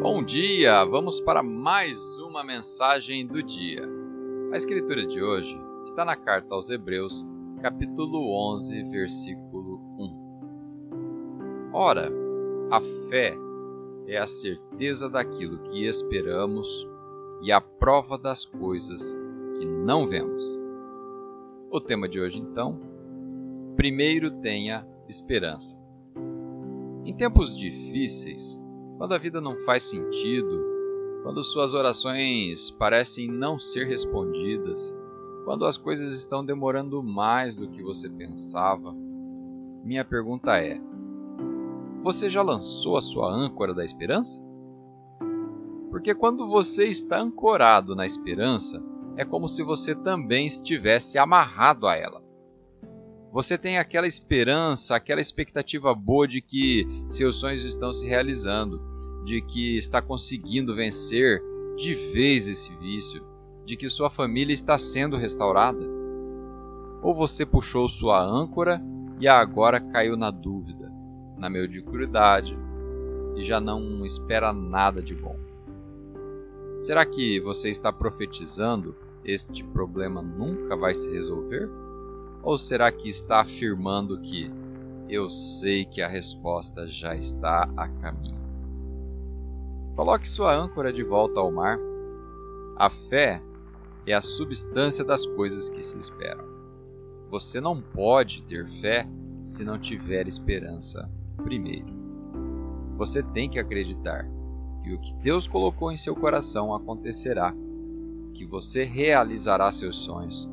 Bom dia! Vamos para mais uma mensagem do dia. A escritura de hoje está na carta aos Hebreus, capítulo 11, versículo 1. Ora, a fé é a certeza daquilo que esperamos e a prova das coisas que não vemos. O tema de hoje, então, primeiro tenha esperança. Em tempos difíceis, quando a vida não faz sentido, quando suas orações parecem não ser respondidas, quando as coisas estão demorando mais do que você pensava, minha pergunta é: você já lançou a sua âncora da esperança? Porque quando você está ancorado na esperança, é como se você também estivesse amarrado a ela. Você tem aquela esperança, aquela expectativa boa de que seus sonhos estão se realizando, de que está conseguindo vencer de vez esse vício, de que sua família está sendo restaurada? Ou você puxou sua âncora e agora caiu na dúvida, na mediocridade e já não espera nada de bom? Será que você está profetizando este problema nunca vai se resolver? Ou será que está afirmando que eu sei que a resposta já está a caminho? Coloque sua âncora de volta ao mar. A fé é a substância das coisas que se esperam. Você não pode ter fé se não tiver esperança primeiro. Você tem que acreditar que o que Deus colocou em seu coração acontecerá, que você realizará seus sonhos,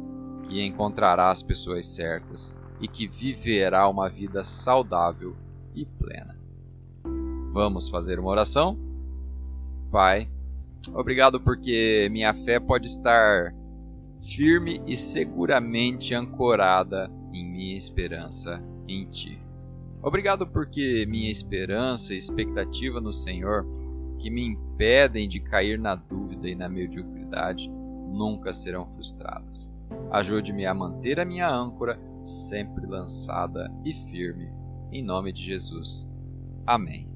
que encontrará as pessoas certas e que viverá uma vida saudável e plena. Vamos fazer uma oração? Pai. Obrigado porque minha fé pode estar firme e seguramente ancorada em minha esperança em Ti. Obrigado porque minha esperança e expectativa no Senhor, que me impedem de cair na dúvida e na mediocridade, nunca serão frustradas. Ajude-me a manter a minha âncora sempre lançada e firme. Em nome de Jesus. Amém.